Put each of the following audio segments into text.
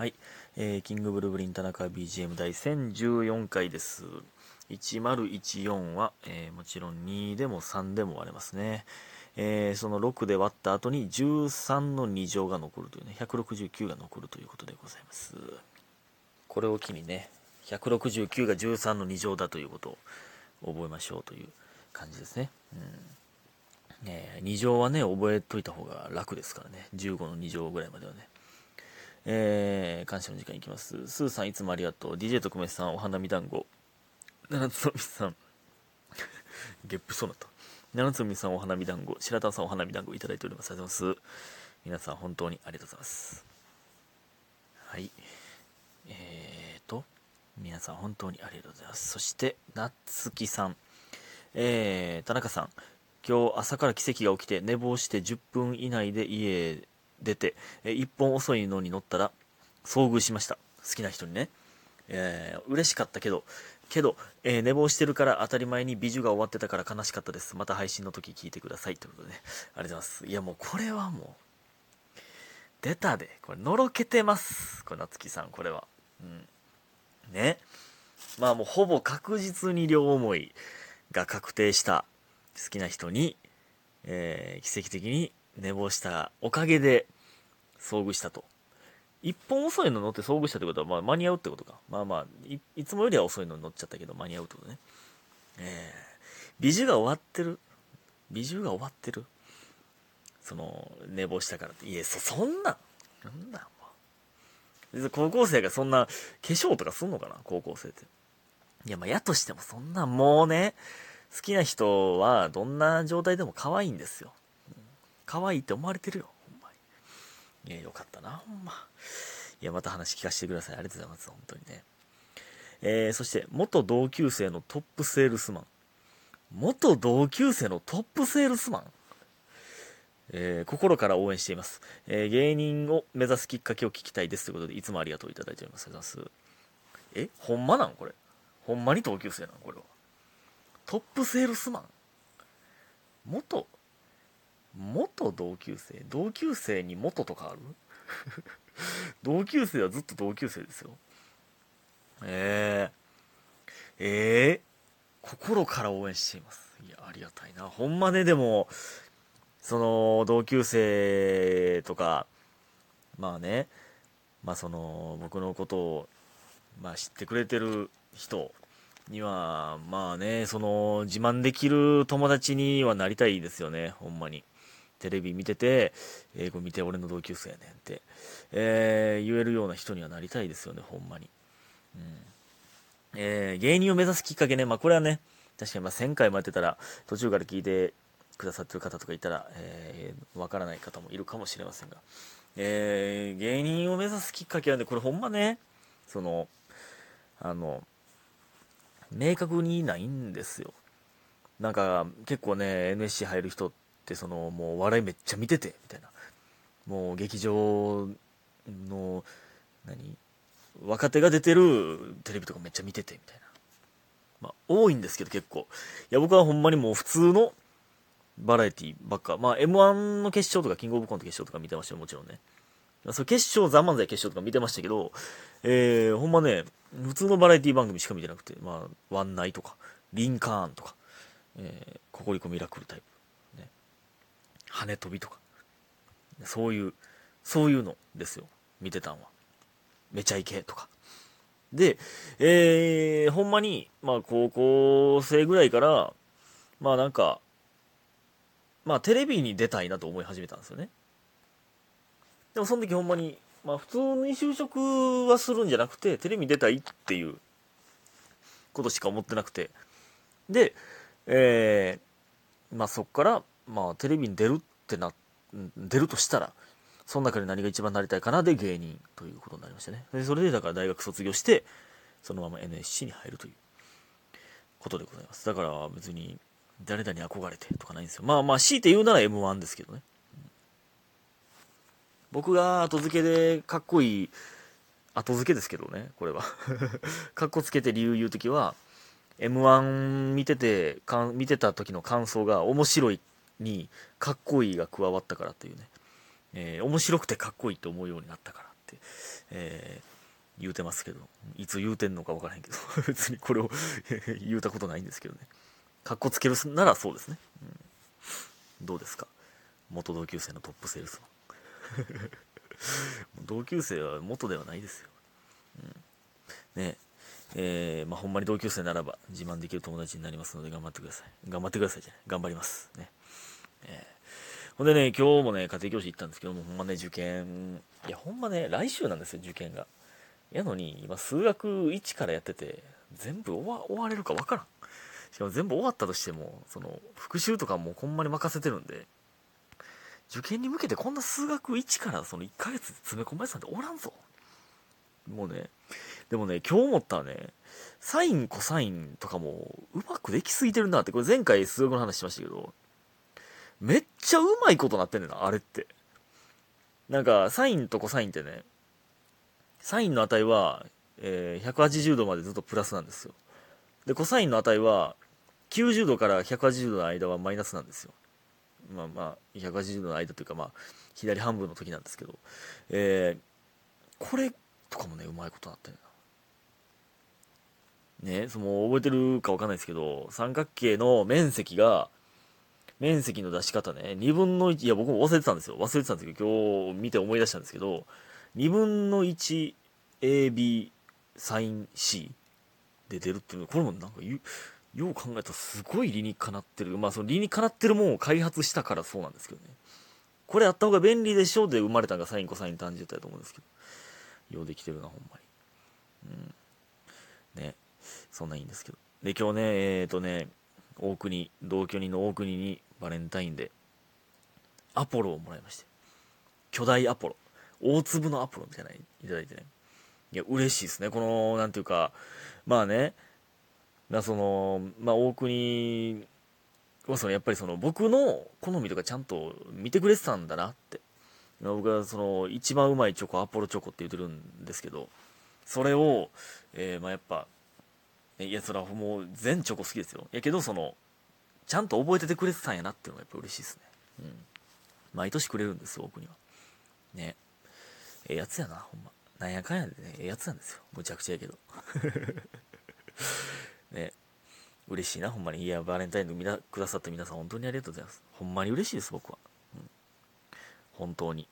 はい、えーキングブルブリン田中 BGM 第1014回です。1014は、えーもちろん2でも3でも割れますね。えーその6で割った後に13の2乗が残るというね、169が残るということでございます。これを機にね、169が13の2乗だということを覚えましょうという感じですね。うん。え2乗はね、覚えといた方が楽ですからね。15の2乗ぐらいまではね。えー、感謝の時間いきます。スーさんいつもありがとう。DJ 特命さんお花見団子。七つのみさん。ゲップそうなった。七つのみさんお花見団子。白田さんお花見団子いただいております。ありがとうございます。皆さん本当にありがとうございます。はい。えーと、皆さん本当にありがとうございます。そして、なつきさん。えー、田中さん。今日朝から奇跡が起きて寝坊して10分以内で家出て、えー一本遅いのに乗ったら遭遇しました。好きな人にね、えー嬉しかったけどけど、えー寝坊してるから当たり前に美女が終わってたから悲しかったです。また配信の時聞いてください。ということでね。ありがとうございます。いやもうこれはもう出たで。これのろけてます。これ夏木さん。これは。うん。ね。まあもうほぼ確実に両思いが確定した好きな人に、えー奇跡的に寝坊したおかげで遭遇したと。一本遅いの乗って遭遇したってことは、まあ、間に合うってことか。まあまあい、いつもよりは遅いのに乗っちゃったけど、間に合うってことね。えー、美女が終わってる美女が終わってるその、寝坊したからって。いや、そ、そんな、なんだよ、もう高校生がそんな、化粧とかすんのかな？高校生って。いや、まあ、やとしてもそんな、もうね、好きな人はどんな状態でも可愛いんですよ。可愛いって思われてるよ、いや、よかったな、ほんま。いや、また話聞かせてください。ありがとうございます、本当にね。えー、そして、元同級生のトップセールスマン。元同級生のトップセールスマン？えー心から応援しています、えー芸人を目指すきっかけを聞きたいですということでいつもありがとういただいておりますありがとうございますえほんまなんこれ？ほんまに同級生なんこれは？トップセールスマン？元元同級生？同級生に元とかある？同級生はずっと同級生ですよ。えー、えー、心から応援しています。いやありがたいな。ほんまねでもその同級生とかまあねまあその僕のことを、まあ、知ってくれてる人にはまあねその自慢できる友達にはなりたいですよねほんまに。テレビ見てて英語見て俺の同級生やねんって、えー言えるような人にはなりたいですよねほんまに。うん。えー芸人を目指すきっかけねまあこれはね確かにまあ1000回もやってたら途中から聞いてくださってる方とかいたら、えーわからない方もいるかもしれませんが、えー芸人を目指すきっかけはねこれほんまねそのあの明確にないんですよ。なんか結構ね NSC 入る人ってそのもう笑いめっちゃ見ててみたいな。もう劇場の何？若手が出てるテレビとかめっちゃ見ててみたいな。まあ多いんですけど結構。いや僕はほんまにもう普通のバラエティばっか。まあ m 1の決勝とかキングオブコント決勝とか見てましたよもちろんね。まあそ決勝、ザ・漫才決勝とか見てましたけど、えー、ほんまね、普通のバラエティ番組しか見てなくて、まあ、ワンナイとか、リンカーンとか、えー、ココリコミラクルタイプ、羽飛びとか、そういう、そういうのですよ、見てたんは。めちゃイケとか。で、えー、ほんまに、まあ、高校生ぐらいから、まあなんか、まあテレビに出たいなと思い始めたんですよね。でもその時ほんまに、まあ普通に就職はするんじゃなくて、テレビに出たいっていうことしか思ってなくて。で、えー、まあそっから、まあテレビに出るってな、出るとしたら、その中で何が一番なりたいかなで芸人ということになりましたね。でそれでだから大学卒業して、そのまま NSC に入るということでございます。だから別に誰々に憧れてとかないんですよ。まあまあ強いて言うなら M1 ですけどね。僕が後付けでかっこいい後付けですけどねこれは かっこつけて理由言う時は m 1見ててかん見てた時の感想が面白いにかっこいいが加わったからっていうね、えー面白くてかっこいいと思うようになったからって、えー、言うてますけど、いつ言うてんのか分からへんけど、別にこれを 言うたことないんですけどね。かっこつけるならそうですね。うん、どうですか？元同級生のトップセールスマン。同級生は元ではないですよ。うん、ねえー、まあ、ほんまに同級生ならば自慢できる友達になりますので頑張ってください。頑張ってくださいじゃない。頑張ります。ね。えー、ほんでね、今日もね、家庭教師行ったんですけども、ほんまね、受験、いや、ほんまね、来週なんですよ、受験が。やのに、今、数学1からやってて、全部終わ終われるかわからん。しかも全部終わったとしても、その、復習とかもほんまに任せてるんで、受験に向けてこんな数学1からその1ヶ月で詰め込まれてたんておらんぞ。もうね、でもね、今日思ったらね、サイン、コサインとかもうまくできすぎてるなって、これ前回数学の話しましたけど、めっちゃうまいことなってんねんな、あれって。なんか、サインとコサインってね、サインの値は、えー、180度までずっとプラスなんですよ。で、コサインの値は、90度から180度の間はマイナスなんですよ。まあまあ、180度の間というか、まあ、左半分の時なんですけど、えー、これとかもね、うまいことなってるな。ね、その、覚えてるかわかんないですけど、三角形の面積が、面積の出し方ね、2分の1、いや、僕も忘れてたんですよ。忘れてたんですけど、今日見て思い出したんですけど、2分の 1AB サイン C で出るっていうのこれもなんかよう考えたらすごい理にかなってる。まあその理にかなってるもんを開発したからそうなんですけどね。これやった方が便利でしょうで生まれたのがサインコサイン単純だと思うんですけど。ようできてるな、ほんまに。うん。ね。そんないいんですけど。で、今日ね、えっ、ー、とね、大国、同居人の大国にバレンタインで、アポロをもらいまして。巨大アポロ。大粒のアポロみたいなのいただいてね。いや、嬉しいですね。この、なんていうか、まあね、だその、まあ、大国はそのやっぱりその僕の好みとかちゃんと見てくれてたんだなって。僕はその一番うまいチョコ、アポロチョコって言ってるんですけど、それを、えー、まあやっぱ、いや、それはもう全チョコ好きですよ。やけど、その、ちゃんと覚えててくれてたんやなっていうのがやっぱ嬉しいですね。うん。毎年くれるんです、大国は。ね。ええやつやな、ほんま。なんやかんやでね、ええやつなんですよ。むちゃくちゃやけど。ね、嬉しいな、ほんまに。いや、バレンタインの見くださった皆さん、本当にありがとうございます。ほんまに嬉しいです、僕は。うん、本当に。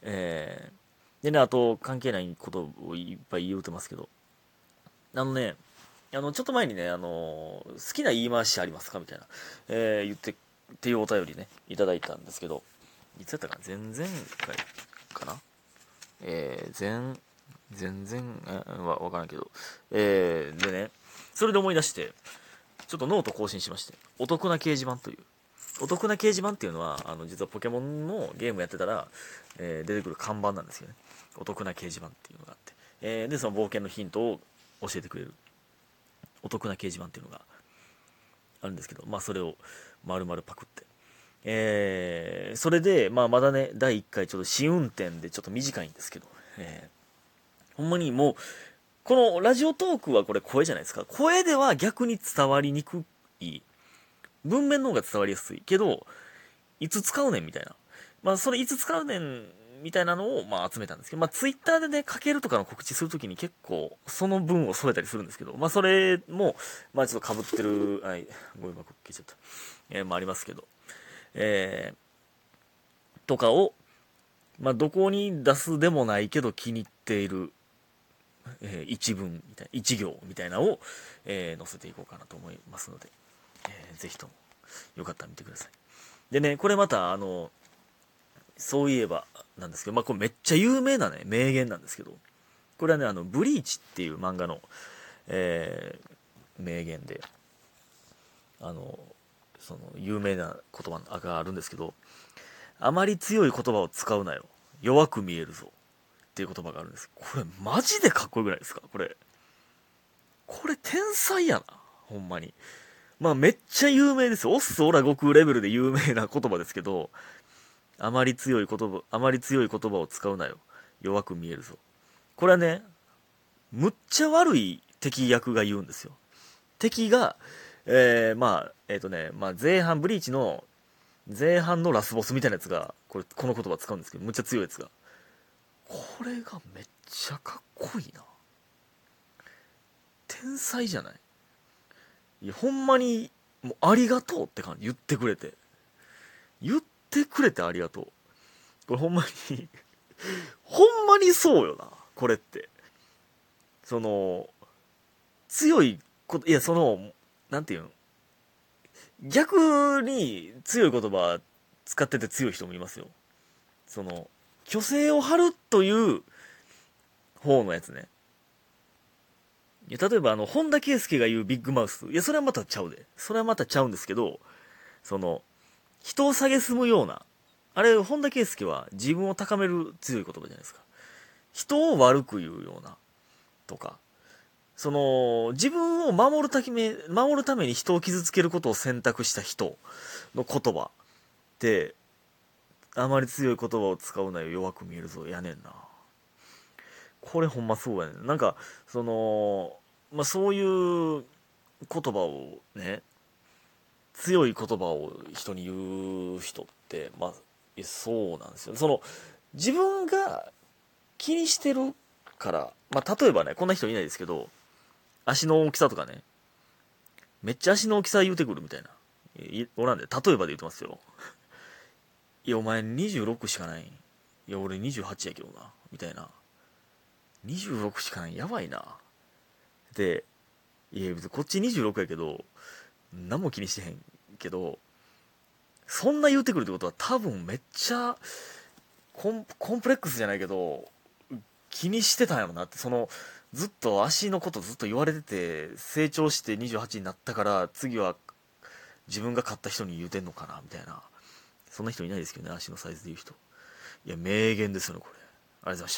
えー、でね、あと、関係ないことをいっぱい言うてますけど、あのね、あの、ちょっと前にね、あの、好きな言い回しありますか？みたいな、えー、言って、っていうお便りね、いただいたんですけど、いつやったかな？前々回かな？えー、前、全然、わ、わからんけど、えー、でね、それで思い出して、ちょっとノート更新しまして、お得な掲示板という。お得な掲示板っていうのは、あの、実はポケモンのゲームやってたら、えー、出てくる看板なんですよね。お得な掲示板っていうのがあって。えー、で、その冒険のヒントを教えてくれる。お得な掲示板っていうのがあるんですけど、まあ、それを丸々パクって。えー、それで、まあ、まだね、第1回ちょっと試運転でちょっと短いんですけど、えー、ほんまにもう、このラジオトークはこれ声じゃないですか。声では逆に伝わりにくい。文面の方が伝わりやすい。けど、いつ使うねんみたいな。まあ、それいつ使うねんみたいなのを、まあ、集めたんですけど、まあ、ツイッターでね、かけるとかの告知するときに結構、その文を添えたりするんですけど、まあ、それも、まあ、ちょっと被ってる、はい、ごめん、消えちゃった。えー、まあ、ありますけど、えー、とかを、まあ、どこに出すでもないけど気に入っているえー、一文みたい、一行みたいなのを、えー、載せていこうかなと思いますので、えー、ぜひとも、よかったら見てください。でね、これまた、あの、そういえばなんですけど、まあ、これめっちゃ有名なね、名言なんですけど、これはね、あの、ブリーチっていう漫画の、えー、名言で、あの、その、有名な言葉があるんですけど、あまり強い言葉を使うなよ。弱く見えるぞ。っていう言葉があるんです。これマジでかっこよくないですか？これ。これ天才やな。ほんまに。まあめっちゃ有名ですよ。オッスオラ悟空レベルで有名な言葉ですけど、あまり強い言葉、あまり強い言葉を使うなよ。弱く見えるぞ。これはね、むっちゃ悪い敵役が言うんですよ。敵が、えー、まあ、えっ、ー、とね、まあ前半、ブリーチの前半のラスボスみたいなやつが、これ、この言葉使うんですけど、むっちゃ強いやつが。これがめっちゃかっこいいな天才じゃない？いやほんまにもうありがとうって感じ言ってくれて言ってくれてありがとう。これほんまに ほんまにそうよなこれって。その強いこといやそのなんていうん逆に強い言葉使ってて強い人もいますよ。その虚勢を張るという方のやつね。いや例えばあの本田圭佑が言うビッグマウス。いやそれはまたちゃうで。それはまたちゃうんですけどその人を蔑むようなあれ本田圭佑は自分を高める強い言葉じゃないですか。人を悪く言うようなとかその自分を守るため守るために人を傷つけることを選択した人の言葉ってあまり強い言葉を使うなよ弱く見えるぞやねんな。これほんまそうやねん。なんかそのまあそういう言葉をね強い言葉を人に言う人ってまあそうなんですよその自分が気にしてるからまあ例えばねこんな人いないですけど足の大きさとかねめっちゃ足の大きさ言うてくるみたいなおらんで例えばで言ってますよいや、お前26しかない。いや、俺28やけどな。みたいな。26しかない。やばいな。で、いや、別にこっち26やけど、何も気にしてへんけど、そんな言うてくるってことは多分めっちゃコンコンプレックスじゃないけど、気にしてたんやろなって、その、ずっと足のことずっと言われてて、成長して28になったから、次は自分が勝った人に言うてんのかな、みたいな。そんな人いないですけどね、足のサイズで言う人。いや、名言ですよね、これ。ありがとうございまし。